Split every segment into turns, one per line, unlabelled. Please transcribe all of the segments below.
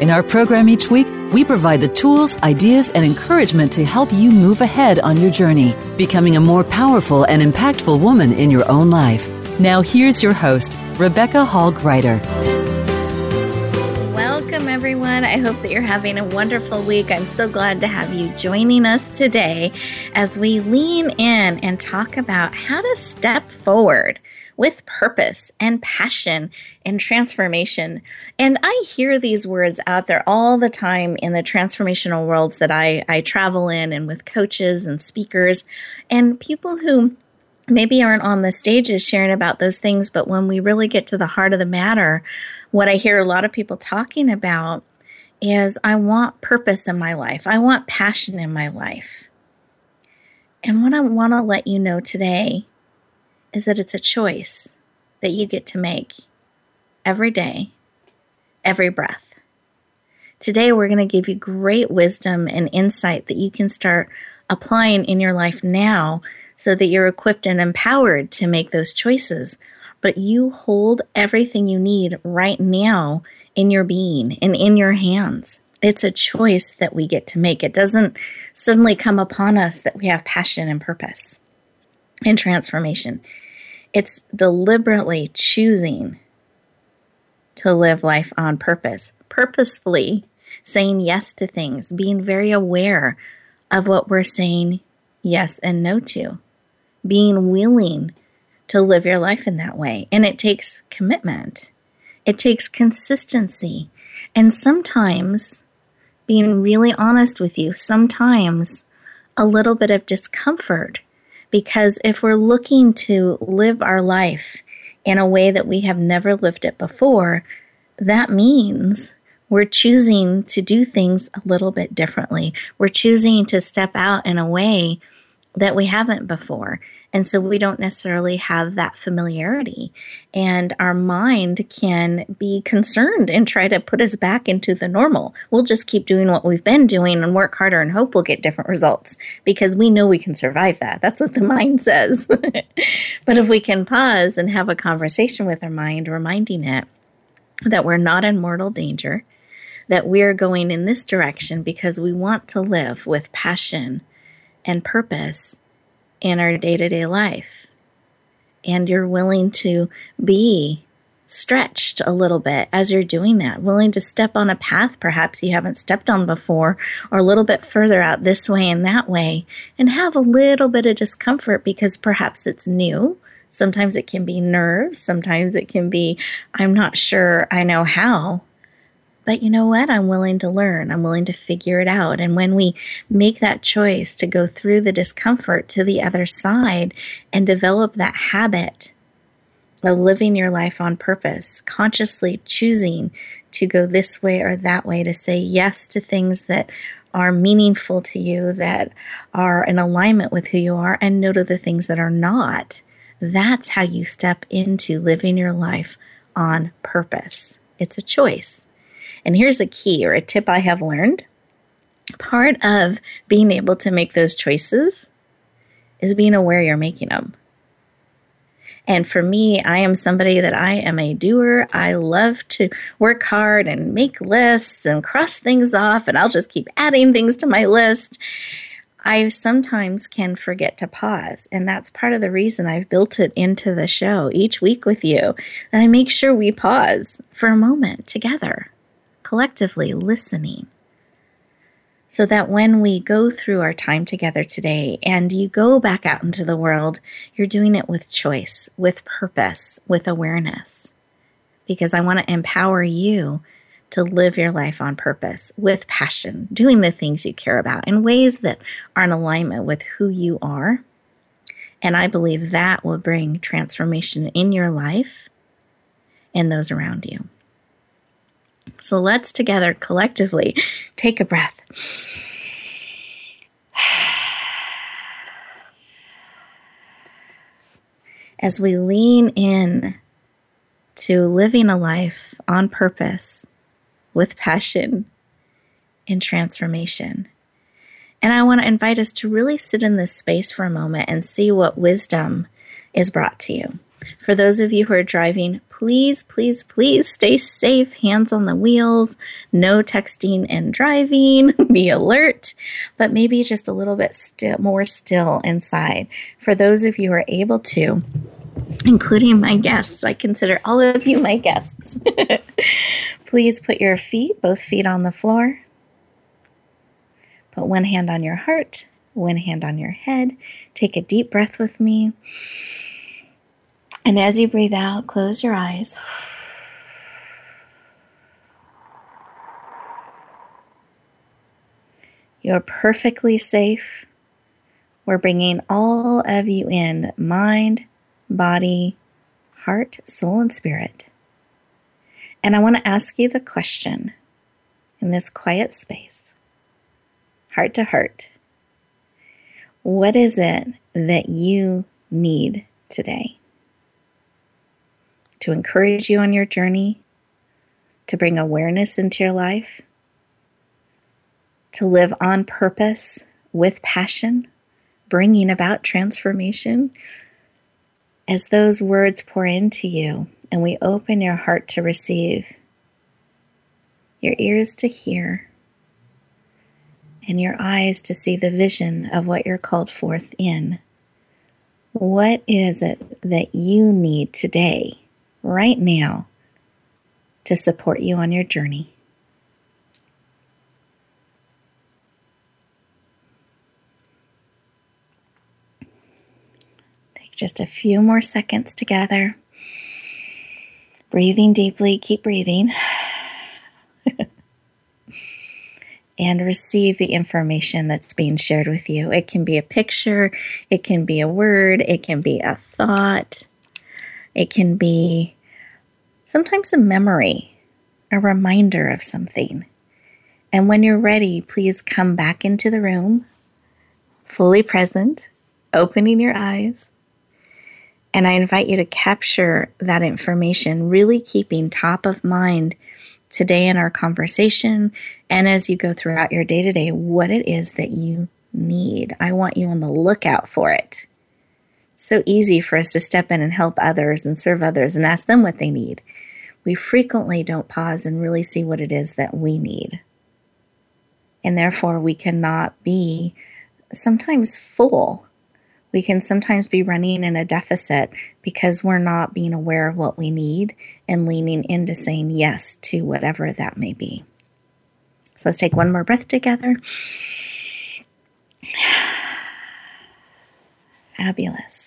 In our program each week, we provide the tools, ideas, and encouragement to help you move ahead on your journey, becoming a more powerful and impactful woman in your own life. Now, here's your host, Rebecca Hall Gruyter.
Welcome, everyone. I hope that you're having a wonderful week. I'm so glad to have you joining us today as we lean in and talk about how to step forward with purpose and passion and transformation. And I hear these words out there all the time in the transformational worlds that I, I travel in and with coaches and speakers and people who maybe aren't on the stages sharing about those things, but when we really get to the heart of the matter, what I hear a lot of people talking about is I want purpose in my life. I want passion in my life. And what I want to let you know today is that it's a choice that you get to make every day, every breath. Today, we're going to give you great wisdom and insight that you can start applying in your life now so that you're equipped and empowered to make those choices. But you hold everything you need right now in your being and in your hands. It's a choice that we get to make. It doesn't suddenly come upon us that we have passion and purpose and transformation. It's deliberately choosing to live life on purpose, purposefully saying yes to things, being very aware of what we're saying yes and no to, being willing to live your life in that way. And it takes commitment, it takes consistency, and sometimes being really honest with you, sometimes a little bit of discomfort because if we're looking to live our life in a way that we have never lived it before, that means we're choosing to do things a little bit differently. We're choosing to step out in a way that we haven't before. And so we don't necessarily have that familiarity. And our mind can be concerned and try to put us back into the normal. We'll just keep doing what we've been doing and work harder and hope we'll get different results because we know we can survive that. That's what the mind says. but if we can pause and have a conversation with our mind, reminding it that we're not in mortal danger, that we're going in this direction because we want to live with passion and purpose in our day to day life. And you're willing to be stretched a little bit as you're doing that, willing to step on a path perhaps you haven't stepped on before, or a little bit further out this way and that way, and have a little bit of discomfort because perhaps it's new. Sometimes it can be nerves, sometimes it can be, I'm not sure I know how. But you know what? I'm willing to learn. I'm willing to figure it out. And when we make that choice to go through the discomfort to the other side and develop that habit of living your life on purpose, consciously choosing to go this way or that way, to say yes to things that are meaningful to you, that are in alignment with who you are, and no to the things that are not. That's how you step into living your life on purpose. It's a choice. And here's a key or a tip I have learned part of being able to make those choices is being aware you're making them. And for me, I am somebody that I am a doer. I love to work hard and make lists and cross things off, and I'll just keep adding things to my list. I sometimes can forget to pause, and that's part of the reason I've built it into the show each week with you that I make sure we pause for a moment together collectively listening. So that when we go through our time together today and you go back out into the world, you're doing it with choice, with purpose, with awareness. Because I want to empower you to live your life on purpose with passion, doing the things you care about in ways that are in alignment with who you are. And I believe that will bring transformation in your life and those around you. So let's together collectively take a breath. As we lean in to living a life on purpose with passion and transformation. And I want to invite us to really sit in this space for a moment and see what wisdom is brought to you. For those of you who are driving, please, please, please stay safe, hands on the wheels, no texting and driving, be alert, but maybe just a little bit still, more still inside. For those of you who are able to, including my guests, I consider all of you my guests. please put your feet, both feet on the floor. Put one hand on your heart, one hand on your head. Take a deep breath with me. And as you breathe out, close your eyes. You're perfectly safe. We're bringing all of you in mind, body, heart, soul, and spirit. And I want to ask you the question in this quiet space, heart to heart. What is it that you need today? To encourage you on your journey, to bring awareness into your life, to live on purpose with passion, bringing about transformation. As those words pour into you and we open your heart to receive, your ears to hear, and your eyes to see the vision of what you're called forth in. What is it that you need today right now to support you on your journey. Take just a few more seconds together. Breathing deeply, keep breathing. and receive the information that's being shared with you. It can be a picture, it can be a word, it can be a thought, it can be sometimes a memory, a reminder of something. And when you're ready, please come back into the room, fully present, opening your eyes. And I invite you to capture that information, really keeping top of mind today in our conversation and as you go throughout your day to day, what it is that you need. I want you on the lookout for it. So easy for us to step in and help others and serve others and ask them what they need we frequently don't pause and really see what it is that we need. And therefore, we cannot be sometimes full. We can sometimes be running in a deficit because we're not being aware of what we need and leaning into saying yes to whatever that may be. So let's take one more breath together. Fabulous.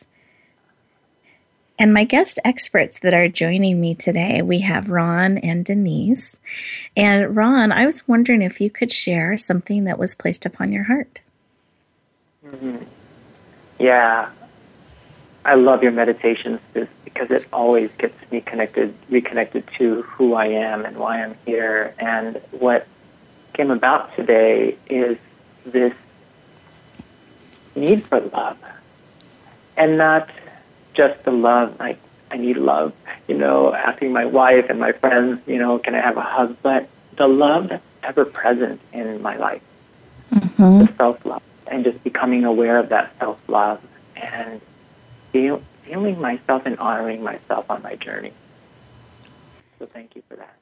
And my guest experts that are joining me today, we have Ron and Denise. And Ron, I was wondering if you could share something that was placed upon your heart.
Mm-hmm. Yeah, I love your meditations because it always gets me connected, reconnected to who I am and why I'm here. And what came about today is this need for love. And not just the love. Like I need love. You know, asking my wife and my friends, you know, can I have a hug? But the love that's ever present in my life, mm-hmm. the self love, and just becoming aware of that self love and feel, feeling myself and honoring myself on my journey. So thank you for that.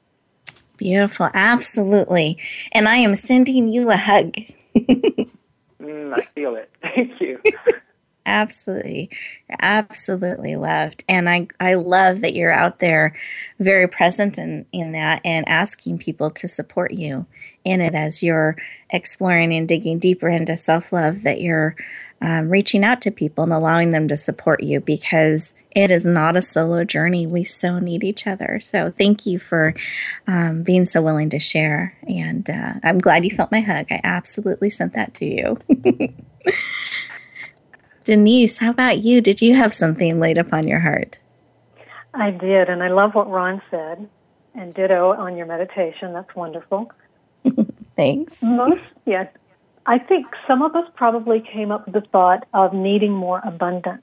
Beautiful, absolutely. And I am sending you a hug.
mm, I feel it. Thank you.
absolutely absolutely loved and i i love that you're out there very present in in that and asking people to support you in it as you're exploring and digging deeper into self-love that you're um, reaching out to people and allowing them to support you because it is not a solo journey. We so need each other. So thank you for um, being so willing to share. And uh, I'm glad you felt my hug. I absolutely sent that to you. Denise, how about you? Did you have something laid upon your heart?
I did, and I love what Ron said, and ditto on your meditation. That's wonderful.
Thanks.
Most, yes. I think some of us probably came up with the thought of needing more abundance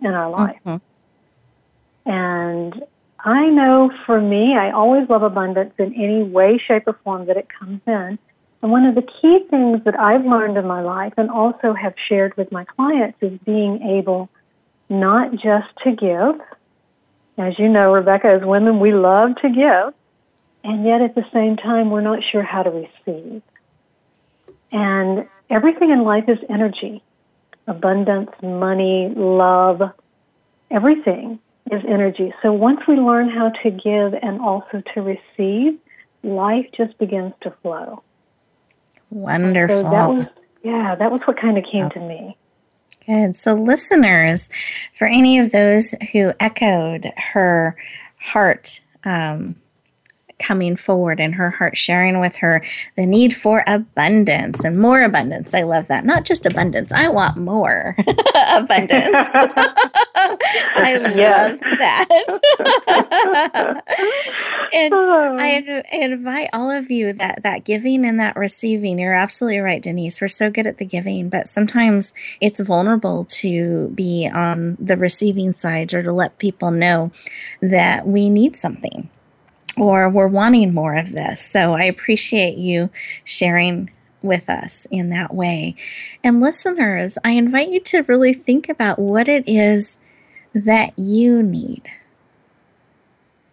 in our life. Mm-hmm. And I know for me, I always love abundance in any way, shape, or form that it comes in. And one of the key things that I've learned in my life and also have shared with my clients is being able not just to give. As you know, Rebecca, as women, we love to give. And yet at the same time, we're not sure how to receive. And everything in life is energy abundance, money, love, everything is energy. So once we learn how to give and also to receive, life just begins to flow.
Wonderful.
So that was, yeah, that was what kind of came to me.
Good. So, listeners, for any of those who echoed her heart um, coming forward and her heart sharing with her the need for abundance and more abundance. I love that. Not just abundance, I want more abundance. I love that. and I, oh. I invite all of you that that giving and that receiving, you're absolutely right, Denise. We're so good at the giving, but sometimes it's vulnerable to be on the receiving side or to let people know that we need something or we're wanting more of this. So I appreciate you sharing with us in that way. And listeners, I invite you to really think about what it is that you need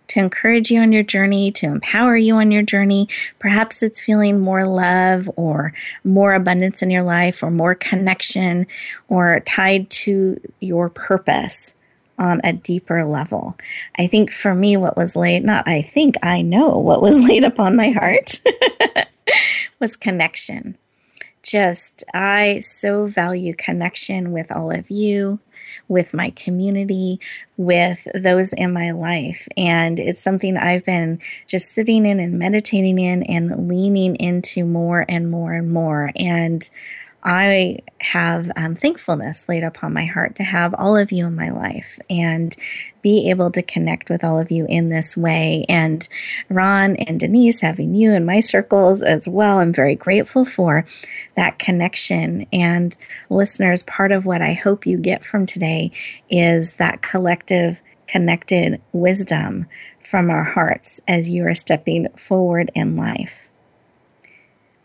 to encourage you on your journey, to empower you on your journey. Perhaps it's feeling more love or more abundance in your life or more connection or tied to your purpose on a deeper level. I think for me, what was laid, not I think, I know what was laid upon my heart was connection. Just, I so value connection with all of you, with my community, with those in my life. And it's something I've been just sitting in and meditating in and leaning into more and more and more. And I have um, thankfulness laid upon my heart to have all of you in my life and be able to connect with all of you in this way. And Ron and Denise, having you in my circles as well, I'm very grateful for that connection. And listeners, part of what I hope you get from today is that collective connected wisdom from our hearts as you are stepping forward in life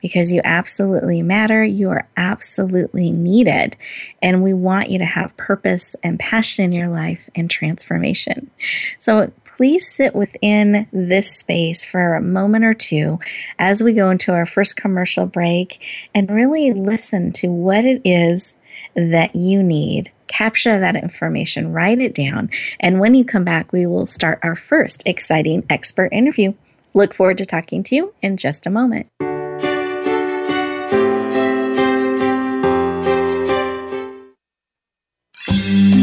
because you absolutely matter. You are absolutely needed. And we want you to have purpose and passion in your life and transformation. So please sit within this space for a moment or two as we go into our first commercial break and really listen to what it is that you need. Capture that information, write it down, and when you come back, we will start our first exciting expert interview. Look forward to talking to you in just a moment.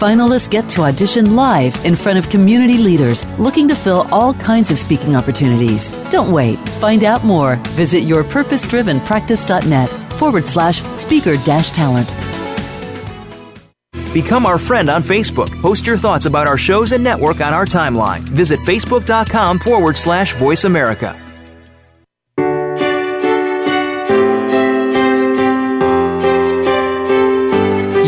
Finalists get to audition live in front of community leaders looking to fill all kinds of speaking opportunities. Don't wait. Find out more. Visit yourpurposedrivenpractice.net forward slash speaker dash talent.
Become our friend on Facebook. Post your thoughts about our shows and network on our timeline. Visit facebook.com forward slash voice America.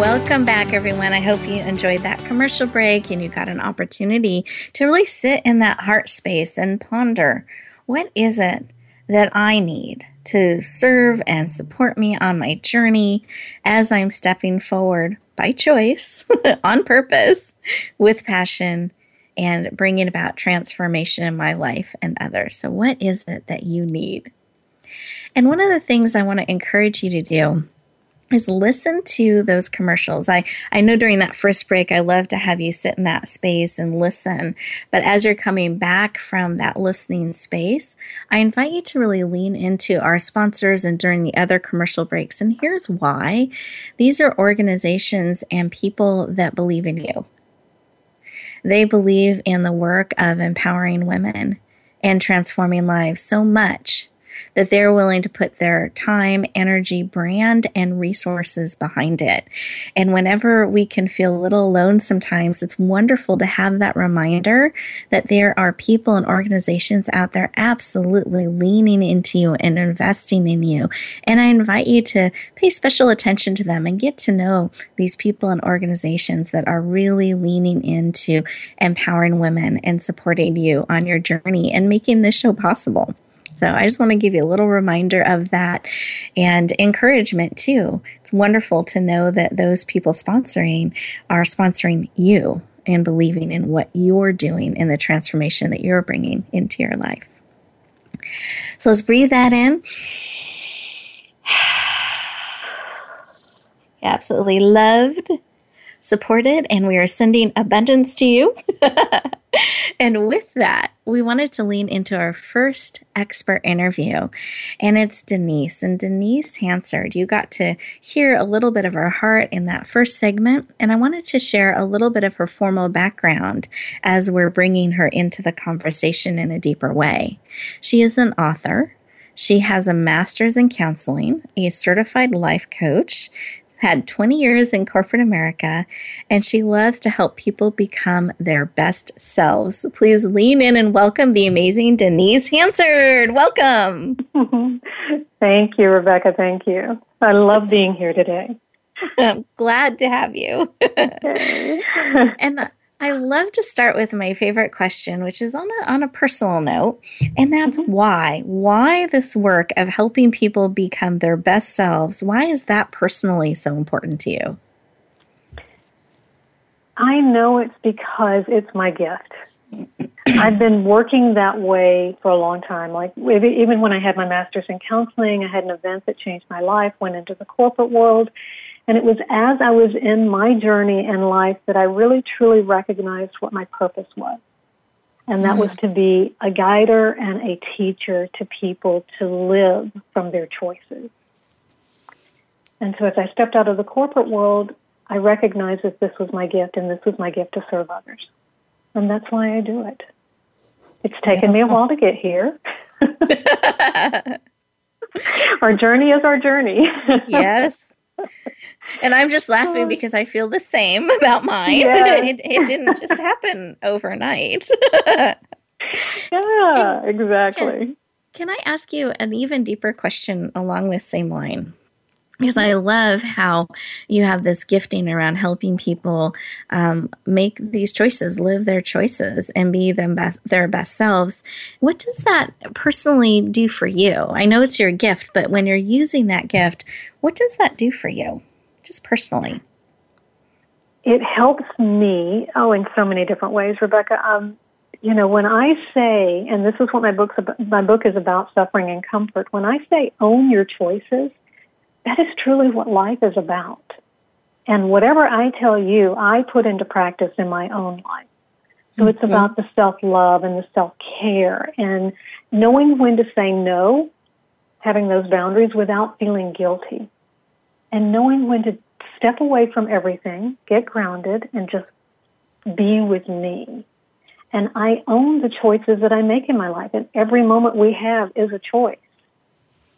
Welcome back, everyone. I hope you enjoyed that commercial break and you got an opportunity to really sit in that heart space and ponder what is it that I need to serve and support me on my journey as I'm stepping forward by choice, on purpose, with passion, and bringing about transformation in my life and others. So, what is it that you need? And one of the things I want to encourage you to do is listen to those commercials. I, I know during that first break, I love to have you sit in that space and listen. But as you're coming back from that listening space, I invite you to really lean into our sponsors and during the other commercial breaks. And here's why these are organizations and people that believe in you. They believe in the work of empowering women and transforming lives so much that they're willing to put their time, energy, brand, and resources behind it. And whenever we can feel a little alone sometimes, it's wonderful to have that reminder that there are people and organizations out there absolutely leaning into you and investing in you. And I invite you to pay special attention to them and get to know these people and organizations that are really leaning into empowering women and supporting you on your journey and making this show possible. So I just want to give you a little reminder of that and encouragement too. It's wonderful to know that those people sponsoring are sponsoring you and believing in what you're doing in the transformation that you're bringing into your life. So let's breathe that in. Absolutely loved supported, and we are sending abundance to you. and with that, we wanted to lean into our first expert interview, and it's Denise. And Denise Hansard, you got to hear a little bit of her heart in that first segment, and I wanted to share a little bit of her formal background as we're bringing her into the conversation in a deeper way. She is an author. She has a master's in counseling, a certified life coach had 20 years in corporate America, and she loves to help people become their best selves. Please lean in and welcome the amazing Denise Hansard. Welcome.
Thank you, Rebecca. Thank you. I love being here today.
I'm glad to have you. and uh, I love to start with my favorite question, which is on a, on a personal note, and that's mm-hmm. why. Why this work of helping people become their best selves? Why is that personally so important to you?
I know it's because it's my gift. I've been working that way for a long time. Like even when I had my master's in counseling, I had an event that changed my life, went into the corporate world, and it was as I was in my journey in life that I really truly recognized what my purpose was. And that mm. was to be a guider and a teacher to people to live from their choices. And so as I stepped out of the corporate world, I recognized that this was my gift and this was my gift to serve others. And that's why I do it. It's taken me a while to get here. our journey is our journey.
yes. And I'm just laughing oh. because I feel the same about mine. Yeah. it, it didn't just happen overnight.
yeah, exactly.
Can, can I ask you an even deeper question along this same line? Because I love how you have this gifting around helping people um, make these choices, live their choices, and be them best, their best selves. What does that personally do for you? I know it's your gift, but when you're using that gift, what does that do for you? just personally?
It helps me, oh, in so many different ways, Rebecca. Um, you know, when I say, and this is what my book's about, my book is about suffering and comfort. When I say own your choices, that is truly what life is about. And whatever I tell you, I put into practice in my own life. So it's mm-hmm. about the self love and the self care and knowing when to say no, having those boundaries without feeling guilty and knowing when to step away from everything, get grounded, and just be with me. and I own the choices that I make in my life. And every moment we have is a choice.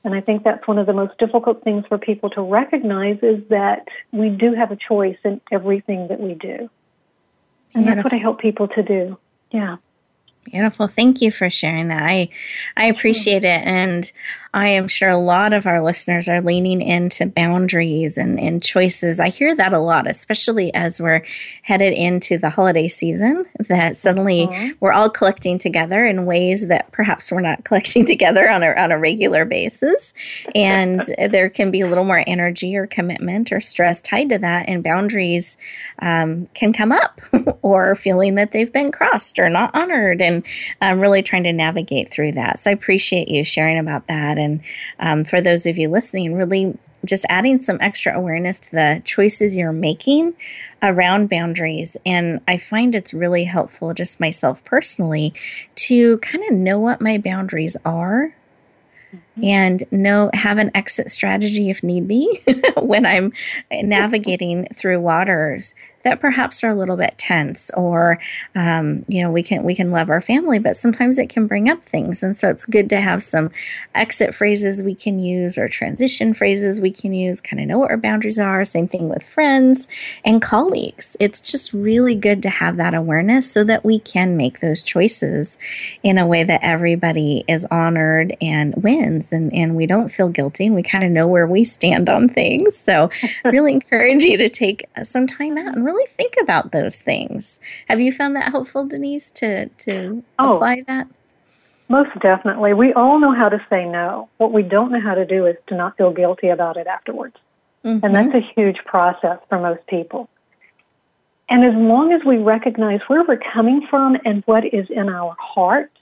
And I think that's one of the most difficult things for people to recognize is that we do have a choice in everything that we do. And Beautiful. that's what I help people to do. Yeah.
Beautiful. Thank you for sharing that. I I appreciate it and I am sure a lot of our listeners are leaning into boundaries and, and choices. I hear that a lot, especially as we're headed into the holiday season, that suddenly mm-hmm. we're all collecting together in ways that perhaps we're not collecting together on a, on a regular basis. And there can be a little more energy or commitment or stress tied to that. And boundaries um, can come up or feeling that they've been crossed or not honored. And I'm really trying to navigate through that. So I appreciate you sharing about that. And um, for those of you listening, really just adding some extra awareness to the choices you're making around boundaries. And I find it's really helpful, just myself personally, to kind of know what my boundaries are. And know have an exit strategy if need be when I'm navigating through waters that perhaps are a little bit tense or um, you know we can we can love our family but sometimes it can bring up things. And so it's good to have some exit phrases we can use or transition phrases we can use kind of know what our boundaries are. Same thing with friends and colleagues. It's just really good to have that awareness so that we can make those choices in a way that everybody is honored and wins and, and we don't feel guilty and we kind of know where we stand on things so really encourage you to take some time out and really think about those things. Have you found that helpful, Denise, to to oh, apply that?
Most definitely. We all know how to say no. What we don't know how to do is to not feel guilty about it afterwards. Mm-hmm. And that's a huge process for most people. And as long as we recognize where we're coming from and what is in our heart,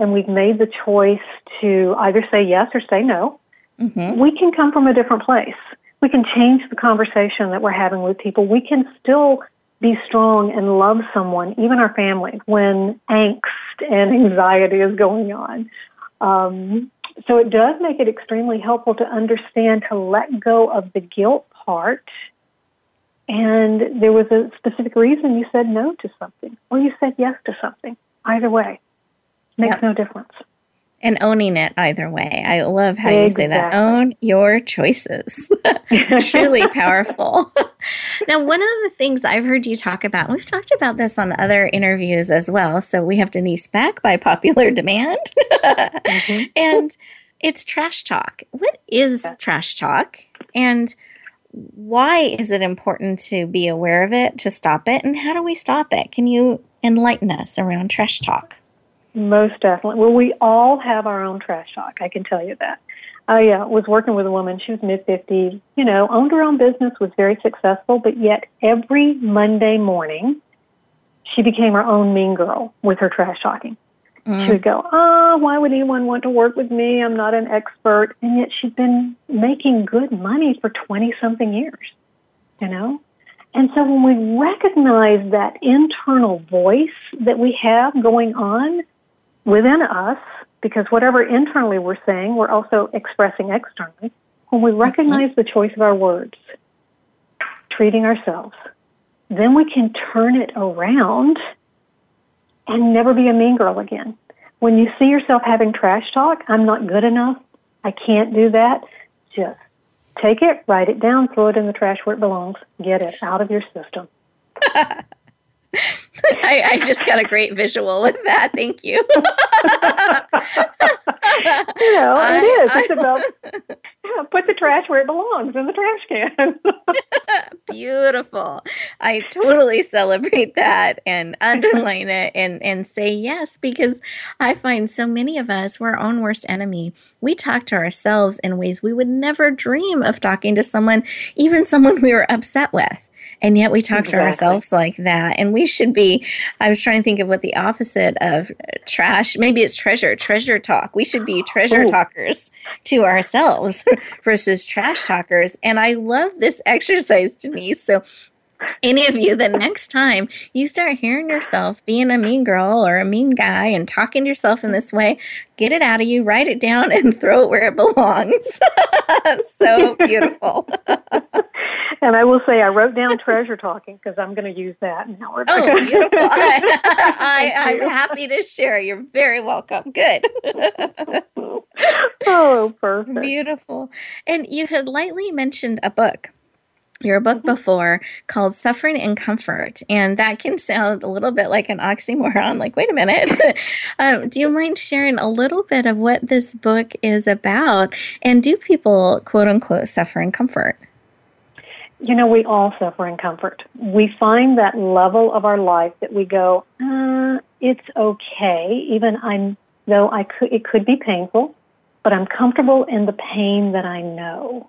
and we've made the choice to either say yes or say no, mm-hmm. we can come from a different place we can change the conversation that we're having with people. We can still be strong and love someone, even our family, when angst and anxiety is going on. Um, so it does make it extremely helpful to understand to let go of the guilt part. And there was a specific reason you said no to something, or you said yes to something. Either way, makes yep. no difference
and owning it either way. I love how exactly. you say that. Own your choices. Truly powerful. now, one of the things I've heard you talk about, we've talked about this on other interviews as well. So we have Denise back by popular demand. mm-hmm. And it's trash talk. What is trash talk? And why is it important to be aware of it, to stop it? And how do we stop it? Can you enlighten us around trash talk?
Most definitely. Well, we all have our own trash talk. I can tell you that. I uh, was working with a woman. She was mid 50s. You know, owned her own business, was very successful, but yet every Monday morning, she became her own mean girl with her trash talking. Mm. She would go, "Oh, why would anyone want to work with me? I'm not an expert." And yet she'd been making good money for 20 something years. You know? And so when we recognize that internal voice that we have going on, within us, because whatever internally we're saying, we're also expressing externally. When we mm-hmm. recognize the choice of our words, treating ourselves, then we can turn it around and never be a mean girl again. When you see yourself having trash talk, I'm not good enough, I can't do that, just take it, write it down, throw it in the trash where it belongs, get it out of your system.
I, I, just got a great visual with that. Thank you. you
know, I, it is. It's about yeah, put the trash where it belongs in the trash can.
Beautiful. I totally celebrate that and underline it and, and say yes because I find so many of us, we're our own worst enemy. We talk to ourselves in ways we would never dream of talking to someone, even someone we were upset with. And yet we talk exactly. to ourselves like that. And we should be, I was trying to think of what the opposite of trash, maybe it's treasure, treasure talk. We should be treasure Ooh. talkers to ourselves versus trash talkers. And I love this exercise, Denise. So any of you, the next time you start hearing yourself being a mean girl or a mean guy and talking to yourself in this way, get it out of you, write it down, and throw it where it belongs. so beautiful.
And I will say I wrote down treasure talking because I'm going to use that now.
Oh, beautiful! I, am happy to share. You're very welcome. Good.
oh, perfect.
Beautiful. And you had lightly mentioned a book your book mm-hmm. before called Suffering in Comfort. And that can sound a little bit like an oxymoron, like, wait a minute. um, do you mind sharing a little bit of what this book is about? And do people, quote unquote, suffer in comfort?
You know, we all suffer in comfort. We find that level of our life that we go, uh, it's okay, even I'm, though I could, it could be painful, but I'm comfortable in the pain that I know.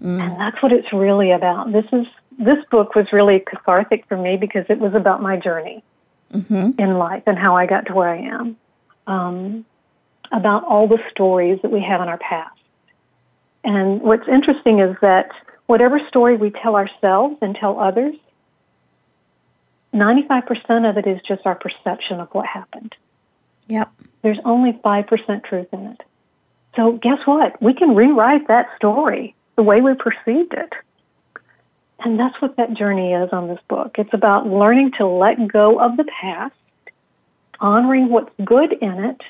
Mm. And that's what it's really about. This is this book was really cathartic for me because it was about my journey mm-hmm. in life and how I got to where I am. Um, about all the stories that we have in our past. And what's interesting is that whatever story we tell ourselves and tell others, 95% of it is just our perception of what happened.
Yep.
There's only 5% truth in it. So guess what? We can rewrite that story the way we perceived it. And that's what that journey is on this book. It's about learning to let go of the past, honoring what's good in it,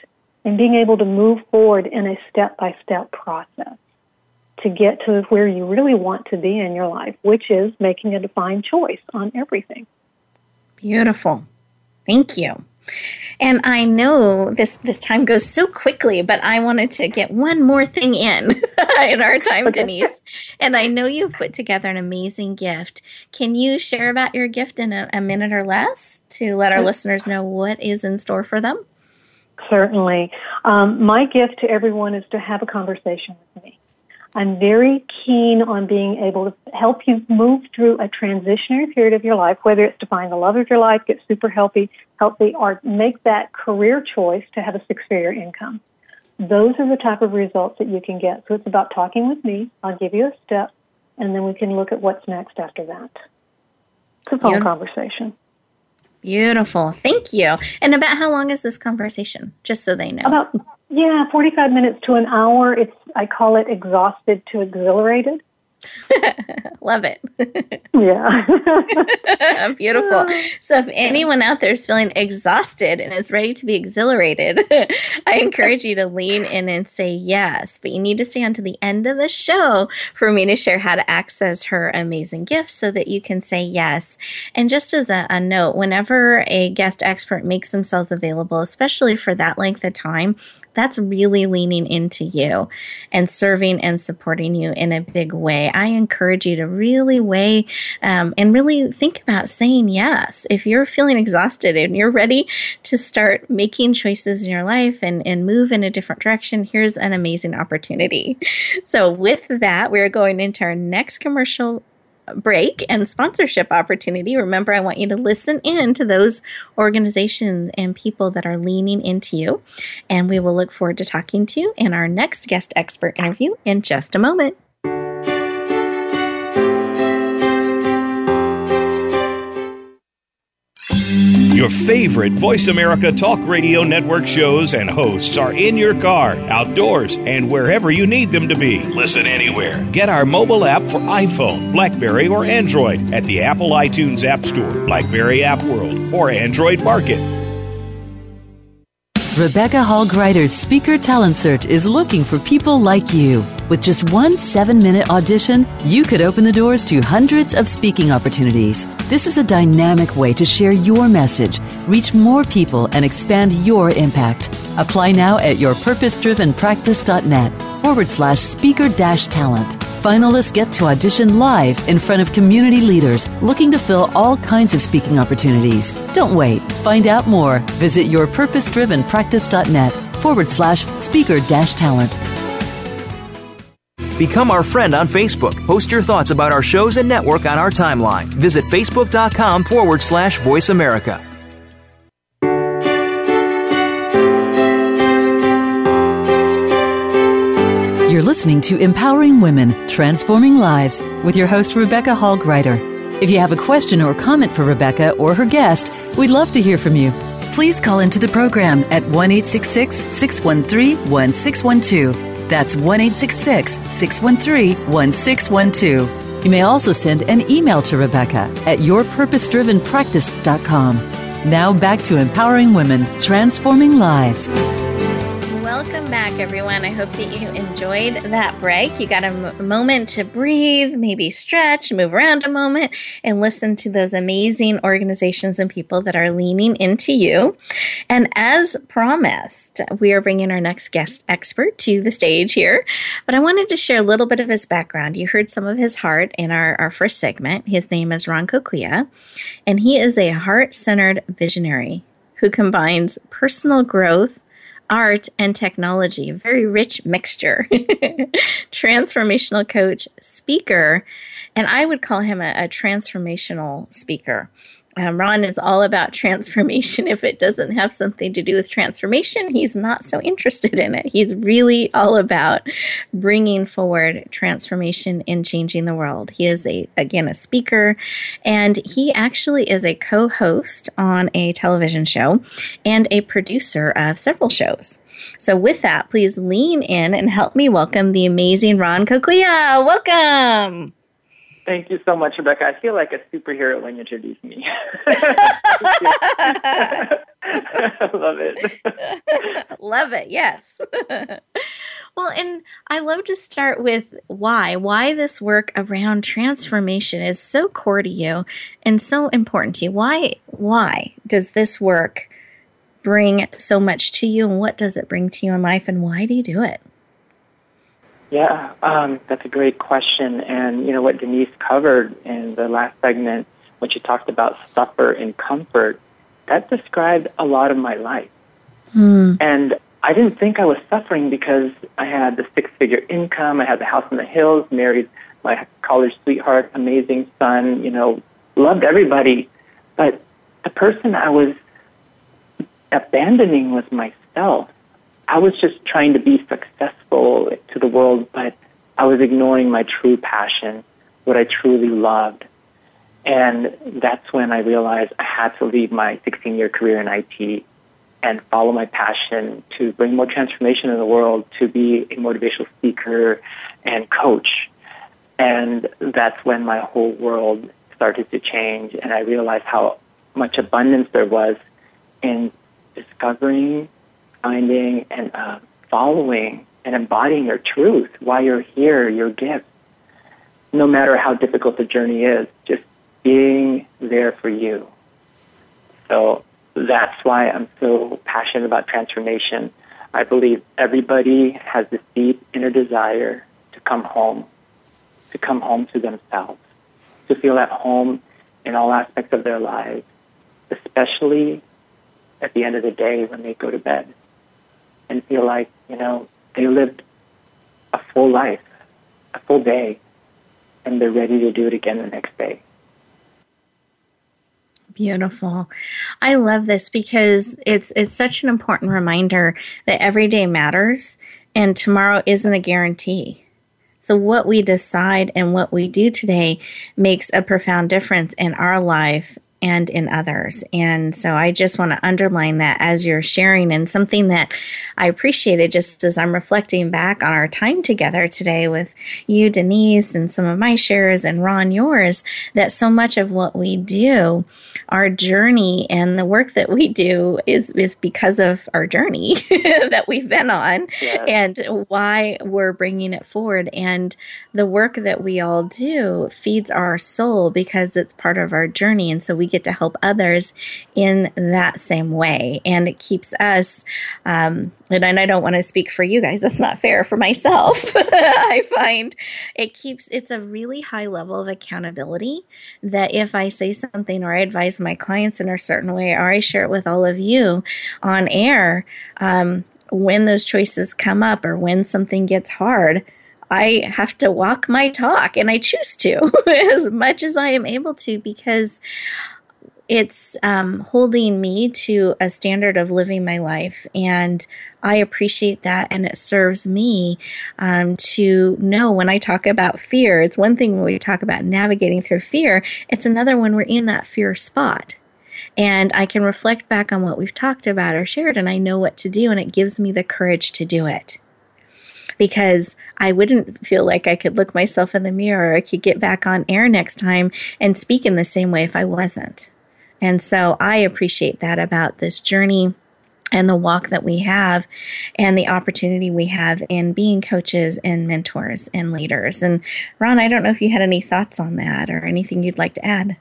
and being able to move forward in a step by step process to get to where you really want to be in your life, which is making a defined choice on everything.
Beautiful. Thank you. And I know this this time goes so quickly, but I wanted to get one more thing in in our time, okay. Denise. And I know you've put together an amazing gift. Can you share about your gift in a, a minute or less to let our listeners know what is in store for them?
Certainly. Um, my gift to everyone is to have a conversation with me. I'm very keen on being able to help you move through a transitionary period of your life, whether it's to find the love of your life, get super healthy, healthy, or make that career choice to have a six figure income. Those are the type of results that you can get. So it's about talking with me. I'll give you a step, and then we can look at what's next after that. It's a phone Beautiful. conversation.
Beautiful. Thank you. And about how long is this conversation? Just so they know.
About yeah, 45 minutes to an hour. It's I call it exhausted to exhilarated.
Love it.
yeah.
Beautiful. So, if anyone out there is feeling exhausted and is ready to be exhilarated, I encourage you to lean in and say yes. But you need to stay on to the end of the show for me to share how to access her amazing gift so that you can say yes. And just as a, a note, whenever a guest expert makes themselves available, especially for that length of time, that's really leaning into you and serving and supporting you in a big way. I encourage you to really weigh um, and really think about saying yes. If you're feeling exhausted and you're ready to start making choices in your life and, and move in a different direction, here's an amazing opportunity. So, with that, we're going into our next commercial break and sponsorship opportunity, remember, I want you to listen in to those organizations and people that are leaning into you. And we will look forward to talking to you in our next guest expert interview in just a moment.
Your favorite Voice America Talk Radio Network shows and hosts are in your car, outdoors, and wherever you need them to be. Listen anywhere. Get our mobile app for iPhone, Blackberry, or Android at the Apple iTunes App Store, Blackberry App World, or Android Market.
Rebecca Hall Gruyter's Speaker Talent Search is looking for people like you. With just one seven minute audition, you could open the doors to hundreds of speaking opportunities. This is a dynamic way to share your message, reach more people, and expand your impact. Apply now at yourpurposedrivenpractice.net forward slash speaker dash talent. Finalists get to audition live in front of community leaders looking to fill all kinds of speaking opportunities. Don't wait. Find out more. Visit yourpurposedrivenpractice.net forward slash speaker dash talent.
Become our friend on Facebook. Post your thoughts about our shows and network on our timeline. Visit facebook.com forward slash voice America.
You're listening to Empowering Women, Transforming Lives with your host, Rebecca Hall Gruyter. If you have a question or comment for Rebecca or her guest, we'd love to hear from you. Please call into the program at 1 613 1612 that's 1 613 1612. You may also send an email to Rebecca at yourpurposedrivenpractice.com. Now back to empowering women, transforming lives.
Welcome back, everyone. I hope that you enjoyed that break. You got a m- moment to breathe, maybe stretch, move around a moment, and listen to those amazing organizations and people that are leaning into you. And as promised, we are bringing our next guest expert to the stage here. But I wanted to share a little bit of his background. You heard some of his heart in our, our first segment. His name is Ron Kokuya, and he is a heart centered visionary who combines personal growth art and technology, very rich mixture. Transformational coach, speaker, and I would call him a, a transformational speaker. Um, Ron is all about transformation. If it doesn't have something to do with transformation, he's not so interested in it. He's really all about bringing forward transformation and changing the world. He is a again a speaker, and he actually is a co-host on a television show and a producer of several shows. So, with that, please lean in and help me welcome the amazing Ron Kokuya. Welcome.
Thank you so much, Rebecca. I feel like a superhero when you introduce me. Love it.
Love it, yes. well, and I love to start with why. Why this work around transformation is so core to you and so important to you. Why why does this work bring so much to you and what does it bring to you in life and why do you do it?
Yeah, um, that's a great question. And you know what Denise covered in the last segment when she talked about suffer and comfort, that described a lot of my life. Mm. And I didn't think I was suffering because I had the six figure income, I had the house in the hills, married my college sweetheart, amazing son, you know, loved everybody. But the person I was abandoning was myself. I was just trying to be successful to the world, but I was ignoring my true passion, what I truly loved. And that's when I realized I had to leave my 16 year career in IT and follow my passion to bring more transformation in the world, to be a motivational speaker and coach. And that's when my whole world started to change, and I realized how much abundance there was in discovering finding and uh, following and embodying your truth, why you're here, your gift. No matter how difficult the journey is, just being there for you. So that's why I'm so passionate about transformation. I believe everybody has this deep inner desire to come home, to come home to themselves, to feel at home in all aspects of their lives, especially at the end of the day when they go to bed and feel like, you know, they lived a full life, a full day, and they're ready to do it again the next day.
Beautiful. I love this because it's it's such an important reminder that every day matters and tomorrow isn't a guarantee. So what we decide and what we do today makes a profound difference in our life and in others. And so I just want to underline that as you're sharing and something that I appreciated just as I'm reflecting back on our time together today with you, Denise, and some of my shares and Ron, yours, that so much of what we do, our journey and the work that we do is, is because of our journey that we've been on yes. and why we're bringing it forward. And the work that we all do feeds our soul because it's part of our journey. And so we get to help others in that same way. And it keeps us, um, and I don't want to speak for you guys, that's not fair for myself. I find it keeps, it's a really high level of accountability that if I say something or I advise my clients in a certain way or I share it with all of you on air, um, when those choices come up or when something gets hard, I have to walk my talk and I choose to as much as I am able to because it's um, holding me to a standard of living my life. And I appreciate that. And it serves me um, to know when I talk about fear, it's one thing when we talk about navigating through fear, it's another when we're in that fear spot. And I can reflect back on what we've talked about or shared, and I know what to do, and it gives me the courage to do it. because I wouldn't feel like I could look myself in the mirror. I could get back on air next time and speak in the same way if I wasn't. And so I appreciate that about this journey and the walk that we have and the opportunity we have in being coaches and mentors and leaders. And Ron, I don't know if you had any thoughts on that or anything you'd like to add.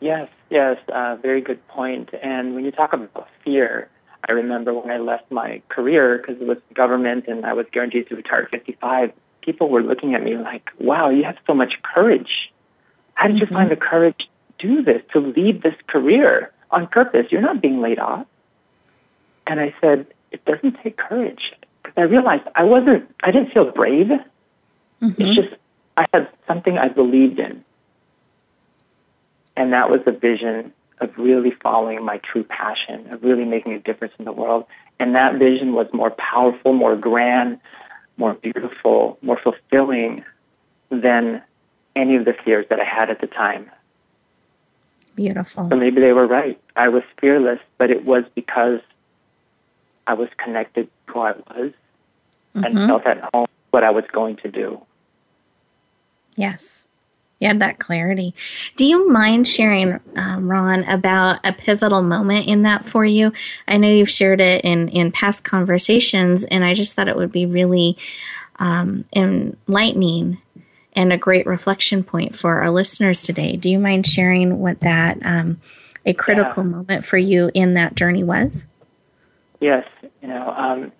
Yes, yes, uh, very good point. And when you talk about fear, I remember when I left my career because it was government and I was guaranteed to retire at 55, people were looking at me like, wow, you have so much courage. How did you mm-hmm. find the courage do this, to leave this career on purpose? You're not being laid off. And I said, it doesn't take courage. Because I realized I wasn't, I didn't feel brave. Mm-hmm. It's just, I had something I believed in. And that was the vision of really following my true passion, of really making a difference in the world. And that vision was more powerful, more grand, more beautiful, more fulfilling than any of the fears that I had at the time.
Beautiful.
So maybe they were right. I was fearless, but it was because I was connected to who I was mm-hmm. and felt at home what I was going to do.
Yes. You had that clarity. Do you mind sharing, um, Ron, about a pivotal moment in that for you? I know you've shared it in, in past conversations, and I just thought it would be really um, enlightening and a great reflection point for our listeners today. Do you mind sharing what that um, a critical yeah. moment for you in that journey was?
Yes, you know, um,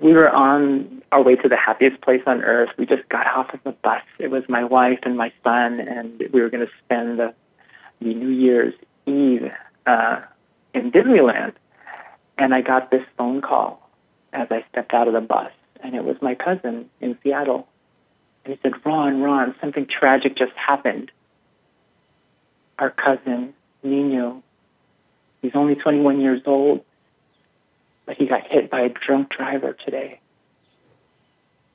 we were on our way to the happiest place on earth. We just got off of the bus. It was my wife and my son, and we were going to spend the, the New Year's Eve uh, in Disneyland. And I got this phone call as I stepped out of the bus, and it was my cousin in Seattle. And he said, Ron, Ron, something tragic just happened. Our cousin, Nino, he's only 21 years old but he got hit by a drunk driver today.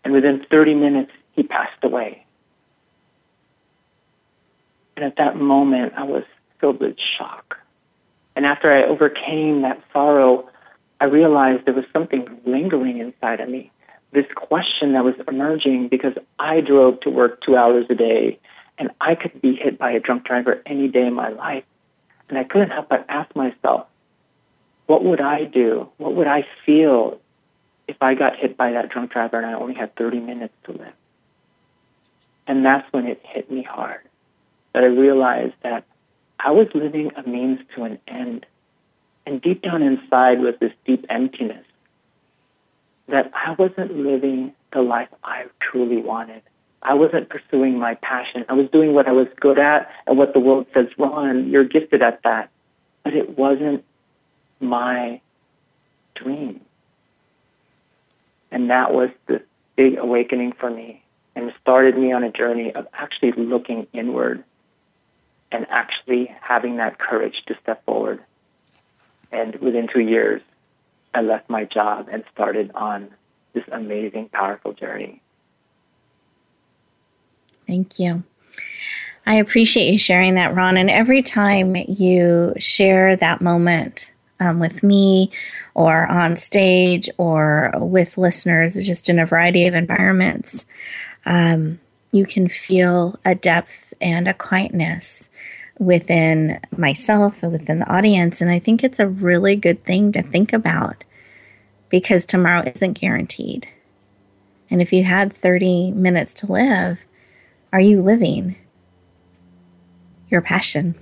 And within 30 minutes, he passed away. And at that moment, I was filled with shock. And after I overcame that sorrow, I realized there was something lingering inside of me. This question that was emerging because I drove to work two hours a day and I could be hit by a drunk driver any day in my life. And I couldn't help but ask myself, what would I do? What would I feel if I got hit by that drunk driver and I only had 30 minutes to live? And that's when it hit me hard. That I realized that I was living a means to an end. And deep down inside was this deep emptiness that I wasn't living the life I truly wanted. I wasn't pursuing my passion. I was doing what I was good at and what the world says, Ron, you're gifted at that. But it wasn't my dream. And that was the big awakening for me and started me on a journey of actually looking inward and actually having that courage to step forward. And within two years, I left my job and started on this amazing, powerful journey.
Thank you. I appreciate you sharing that, Ron. And every time you share that moment um, with me or on stage or with listeners, just in a variety of environments, um, you can feel a depth and a quietness within myself and within the audience. And I think it's a really good thing to think about because tomorrow isn't guaranteed. And if you had 30 minutes to live, are you living your passion?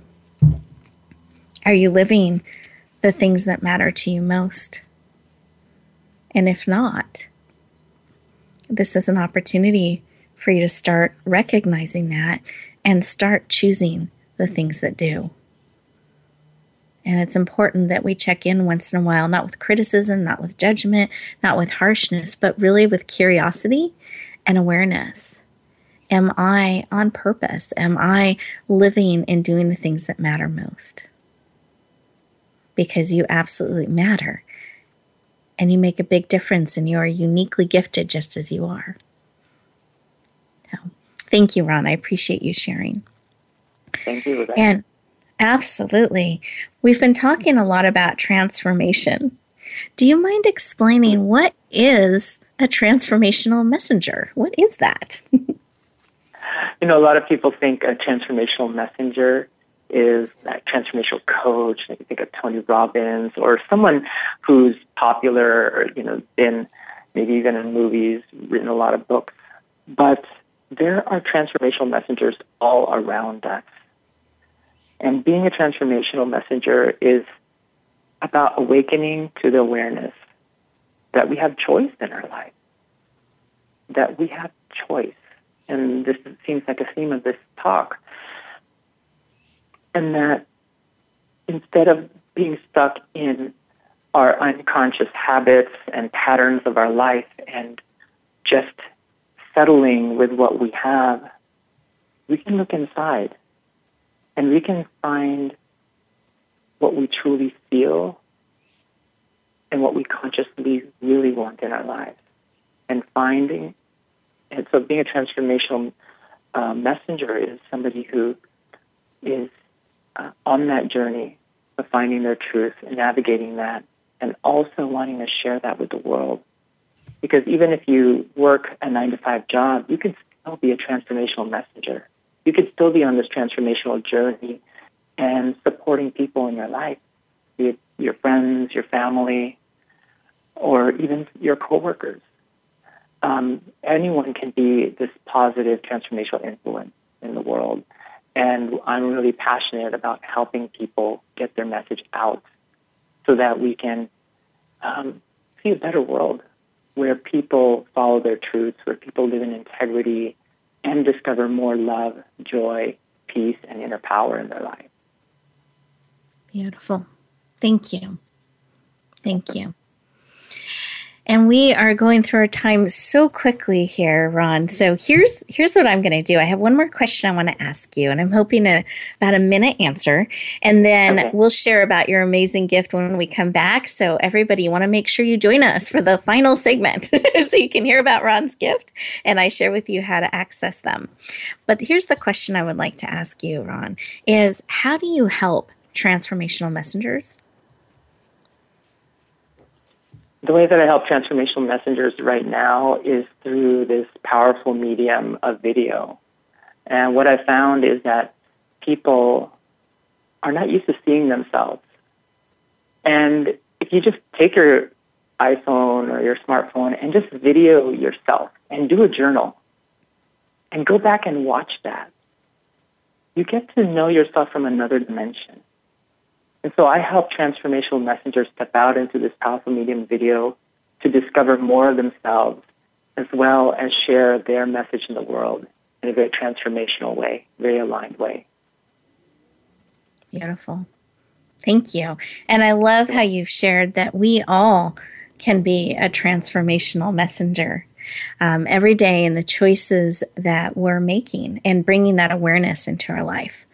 Are you living the things that matter to you most? And if not, this is an opportunity for you to start recognizing that and start choosing the things that do. And it's important that we check in once in a while, not with criticism, not with judgment, not with harshness, but really with curiosity and awareness. Am I on purpose? Am I living and doing the things that matter most? because you absolutely matter. And you make a big difference, and you are uniquely gifted just as you are. So, thank you, Ron. I appreciate you sharing.
Thank you. Rebecca.
And absolutely. We've been talking a lot about transformation. Do you mind explaining what is a transformational messenger? What is that?
you know, a lot of people think a transformational messenger is that transformational coach. You think of Tony Robbins or someone who's popular or, you know, been maybe even in movies, written a lot of books. But there are transformational messengers all around us. And being a transformational messenger is about awakening to the awareness that we have choice in our life, that we have choice. And this seems like a theme of this talk. And that instead of being stuck in our unconscious habits and patterns of our life and just settling with what we have, we can look inside and we can find what we truly feel and what we consciously really want in our lives. And finding, and so being a transformational uh, messenger is somebody who is uh, on that journey of finding their truth and navigating that, and also wanting to share that with the world. Because even if you work a nine to five job, you can still be a transformational messenger. You could still be on this transformational journey and supporting people in your life, be it your friends, your family, or even your coworkers. Um, anyone can be this positive transformational influence in the world. And I'm really passionate about helping people get their message out so that we can um, see a better world where people follow their truths, where people live in integrity and discover more love, joy, peace, and inner power in their life.
Beautiful. Thank you. Thank you. And we are going through our time so quickly here, Ron. So here's here's what I'm going to do. I have one more question I want to ask you, and I'm hoping a, about a minute answer, and then okay. we'll share about your amazing gift when we come back. So everybody, you want to make sure you join us for the final segment, so you can hear about Ron's gift, and I share with you how to access them. But here's the question I would like to ask you, Ron: Is how do you help transformational messengers?
The way that I help transformational messengers right now is through this powerful medium of video. And what I found is that people are not used to seeing themselves. And if you just take your iPhone or your smartphone and just video yourself and do a journal and go back and watch that, you get to know yourself from another dimension. And so I help transformational messengers step out into this powerful medium video to discover more of themselves as well as share their message in the world in a very transformational way, very aligned way.
Beautiful. Thank you. And I love how you've shared that we all can be a transformational messenger um, every day in the choices that we're making and bringing that awareness into our life.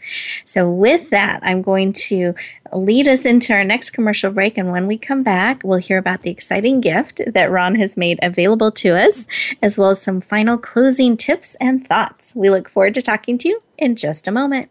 So, with that, I'm going to lead us into our next commercial break. And when we come back, we'll hear about the exciting gift that Ron has made available to us, as well as some final closing tips and thoughts. We look forward to talking to you in just a moment.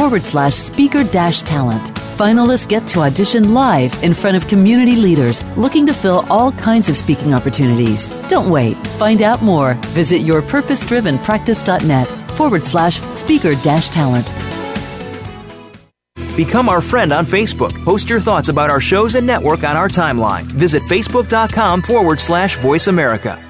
forward slash speaker dash talent. Finalists get to audition live in front of community leaders looking to fill all kinds of speaking opportunities. Don't wait. Find out more. Visit yourpurposedrivenpractice.net forward slash speaker dash talent.
Become our friend on Facebook. Post your thoughts about our shows and network on our timeline. Visit facebook.com forward slash voice America.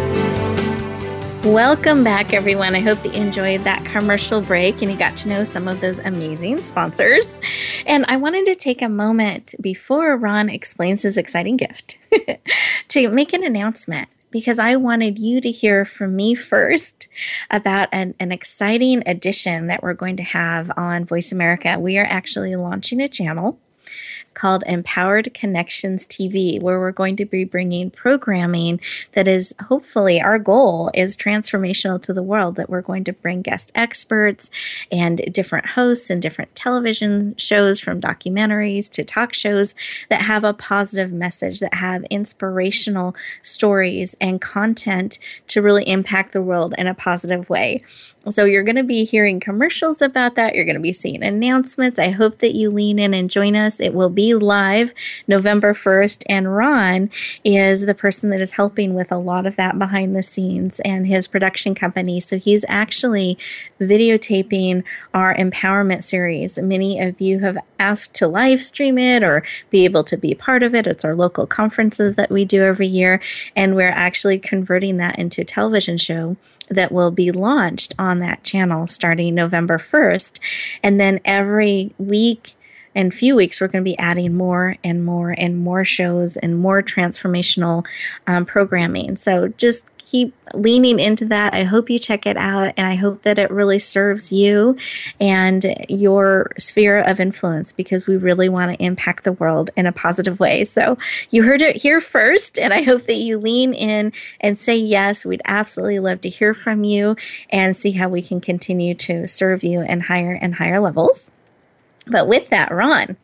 Welcome back, everyone. I hope that you enjoyed that commercial break and you got to know some of those amazing sponsors. And I wanted to take a moment before Ron explains his exciting gift to make an announcement because I wanted you to hear from me first about an, an exciting addition that we're going to have on Voice America. We are actually launching a channel called Empowered Connections TV, where we're going to be bringing programming that is hopefully our goal is transformational to the world. That we're going to bring guest experts and different hosts and different television shows from documentaries to talk shows that have a positive message, that have inspirational stories and content to really impact the world in a positive way. So you're going to be hearing commercials about that. You're going to be seeing announcements. I hope that you lean in and join us. It will be live November 1st. And Ron is the person that is helping with a lot of that behind the scenes and his production company. So he's actually videotaping our empowerment series. Many of you have asked to live stream it or be able to be part of it. It's our local conferences that we do every year. And we're actually converting that into a television show that will be launched on that channel starting November 1st. And then every week and few weeks, we're going to be adding more and more and more shows and more transformational um, programming. So just keep leaning into that. I hope you check it out and I hope that it really serves you and your sphere of influence because we really want to impact the world in a positive way. So you heard it here first and I hope that you lean in and say yes. We'd absolutely love to hear from you and see how we can continue to serve you in higher and higher levels. But with that, Ron,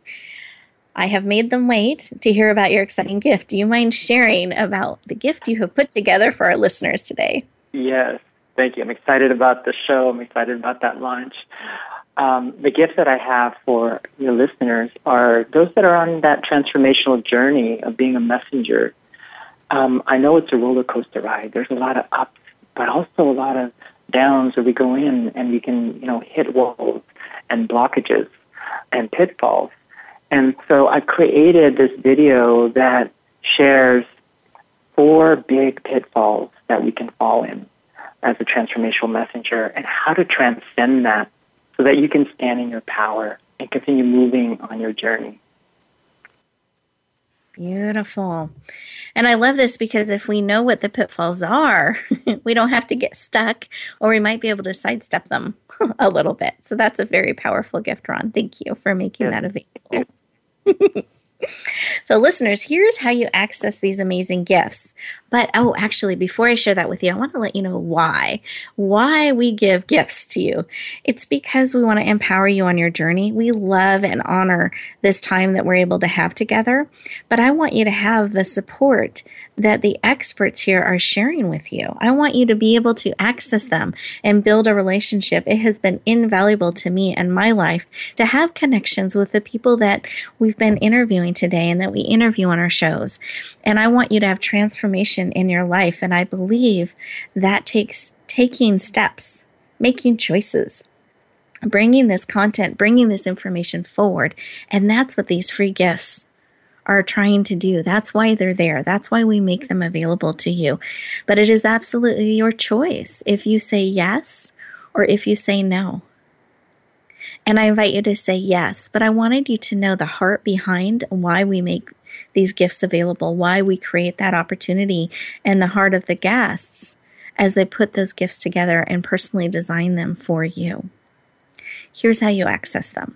I have made them wait to hear about your exciting gift. Do you mind sharing about the gift you have put together for our listeners today?
Yes, thank you. I'm excited about the show. I'm excited about that launch. Um, the gifts that I have for your listeners are those that are on that transformational journey of being a messenger. Um, I know it's a roller coaster ride. There's a lot of ups, but also a lot of downs where we go in and we can, you know, hit walls and blockages and pitfalls. And so I created this video that shares four big pitfalls that we can fall in as a transformational messenger and how to transcend that so that you can stand in your power and continue moving on your journey.
Beautiful. And I love this because if we know what the pitfalls are, we don't have to get stuck or we might be able to sidestep them. a little bit. So that's a very powerful gift, Ron. Thank you for making that available. so, listeners, here's how you access these amazing gifts. But oh, actually, before I share that with you, I want to let you know why. Why we give gifts to you. It's because we want to empower you on your journey. We love and honor this time that we're able to have together. But I want you to have the support that the experts here are sharing with you. I want you to be able to access them and build a relationship. It has been invaluable to me and my life to have connections with the people that we've been interviewing today and that we interview on our shows. And I want you to have transformation in your life. And I believe that takes taking steps, making choices bringing this content, bringing this information forward. And that's what these free gifts are trying to do. That's why they're there. That's why we make them available to you. But it is absolutely your choice if you say yes or if you say no. And I invite you to say yes, but I wanted you to know the heart behind why we make these gifts available, why we create that opportunity, and the heart of the guests as they put those gifts together and personally design them for you. Here's how you access them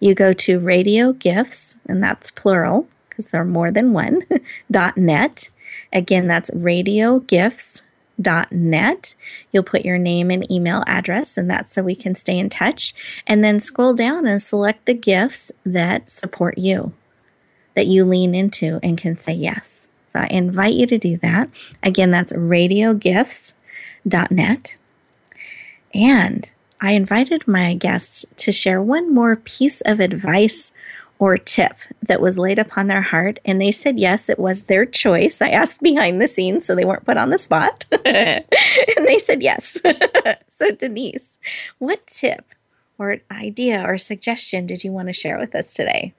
you go to radio gifts, and that's plural because there are more than one, dot net. Again, that's radio gifts dot net. You'll put your name and email address, and that's so we can stay in touch. And then scroll down and select the gifts that support you, that you lean into and can say yes. So I invite you to do that. Again, that's radiogifts.net. And I invited my guests to share one more piece of advice or tip that was laid upon their heart and they said yes it was their choice. I asked behind the scenes so they weren't put on the spot. And they said yes. So denise what tip or idea or suggestion did you want to share with us today?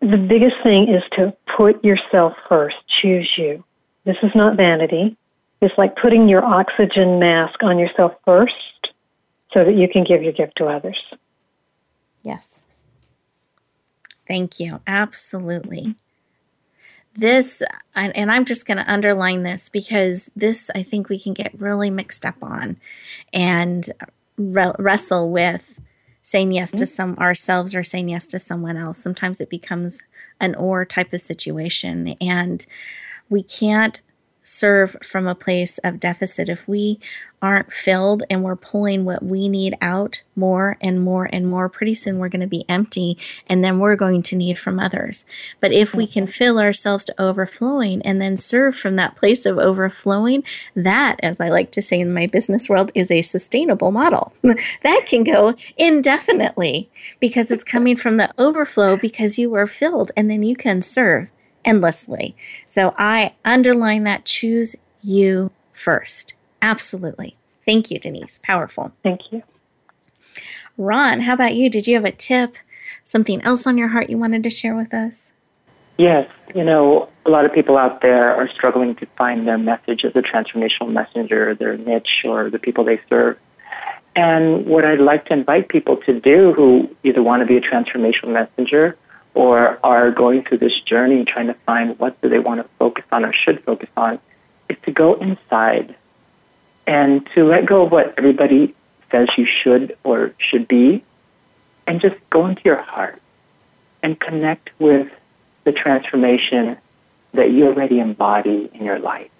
The biggest thing is to put yourself first. Choose you. This is not vanity. It's like putting your oxygen mask on yourself first so that you can give your gift to others
yes Thank you. Absolutely. This, and I'm just going to underline this because this I think we can get really mixed up on and re- wrestle with saying yes to mm-hmm. some ourselves or saying yes to someone else. Sometimes it becomes an or type of situation. And we can't serve from a place of deficit if we aren't filled and we're pulling what we need out more and more and more, pretty soon we're going to be empty and then we're going to need from others. But if we can fill ourselves to overflowing and then serve from that place of overflowing, that, as I like to say in my business world, is a sustainable model. that can go indefinitely because it's coming from the overflow because you are filled and then you can serve endlessly. So I underline that choose you first. Absolutely. Thank you, Denise. Powerful.
Thank you.
Ron, how about you? Did you have a tip, something else on your heart you wanted to share with us?
Yes. You know, a lot of people out there are struggling to find their message as a transformational messenger, their niche, or the people they serve. And what I'd like to invite people to do who either want to be a transformational messenger or are going through this journey trying to find what do they want to focus on or should focus on is to go inside and to let go of what everybody says you should or should be and just go into your heart and connect with the transformation that you already embody in your life.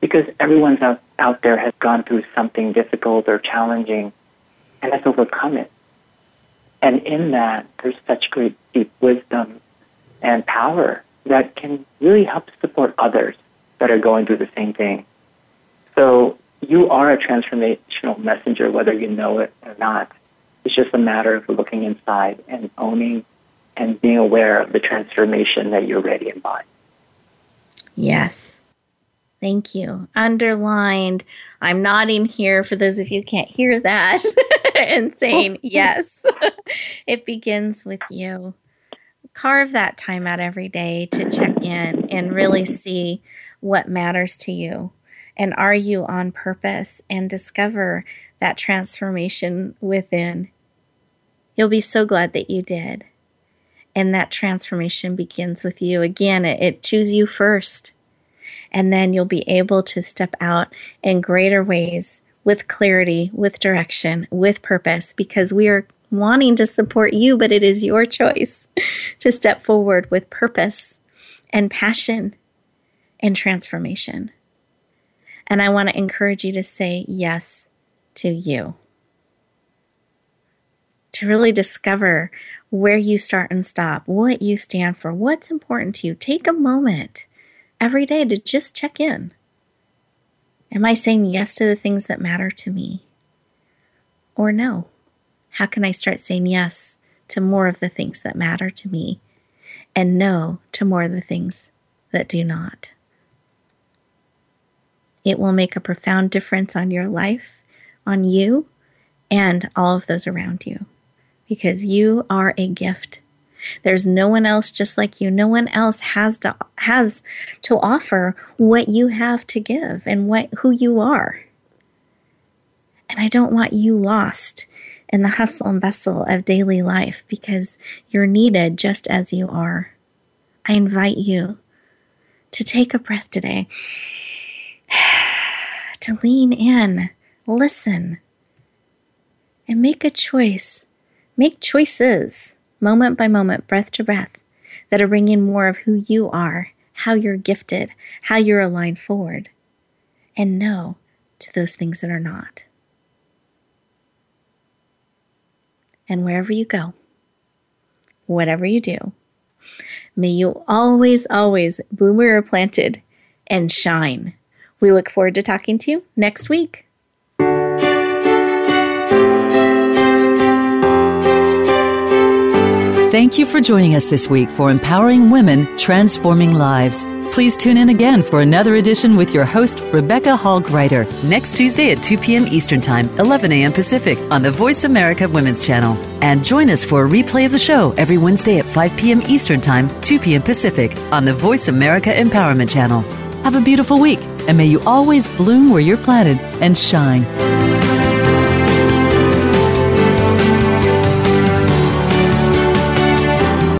Because everyone out, out there has gone through something difficult or challenging and has overcome it. And in that, there's such great deep wisdom and power that can really help support others that are going through the same thing. So you are a transformational messenger, whether you know it or not. It's just a matter of looking inside and owning and being aware of the transformation that you're ready embody.
Yes. Thank you. Underlined. I'm nodding here for those of you who can't hear that and saying yes. it begins with you. Carve that time out every day to check in and really see what matters to you and are you on purpose and discover that transformation within? You'll be so glad that you did. And that transformation begins with you. Again, it, it choose you first. And then you'll be able to step out in greater ways with clarity, with direction, with purpose, because we are wanting to support you, but it is your choice to step forward with purpose and passion and transformation. And I want to encourage you to say yes to you. To really discover where you start and stop, what you stand for, what's important to you. Take a moment every day to just check in. Am I saying yes to the things that matter to me? Or no? How can I start saying yes to more of the things that matter to me and no to more of the things that do not? It will make a profound difference on your life, on you, and all of those around you because you are a gift. There's no one else just like you. No one else has to has to offer what you have to give and what who you are. And I don't want you lost in the hustle and bustle of daily life because you're needed just as you are. I invite you to take a breath today to lean in, listen, and make a choice. Make choices, moment by moment, breath to breath, that are bringing more of who you are, how you're gifted, how you're aligned forward, and no to those things that are not. And wherever you go, whatever you do, may you always, always bloom where you're planted and shine we look forward to talking to you next week.
Thank you for joining us this week for Empowering Women, Transforming Lives. Please tune in again for another edition with your host, Rebecca Hall Gruyter, next Tuesday at 2 p.m. Eastern Time, 11 a.m. Pacific on the Voice America Women's Channel. And join us for a replay of the show every Wednesday at 5 p.m. Eastern Time, 2 p.m. Pacific on the Voice America Empowerment Channel. Have a beautiful week, and may you always bloom where you're planted and shine.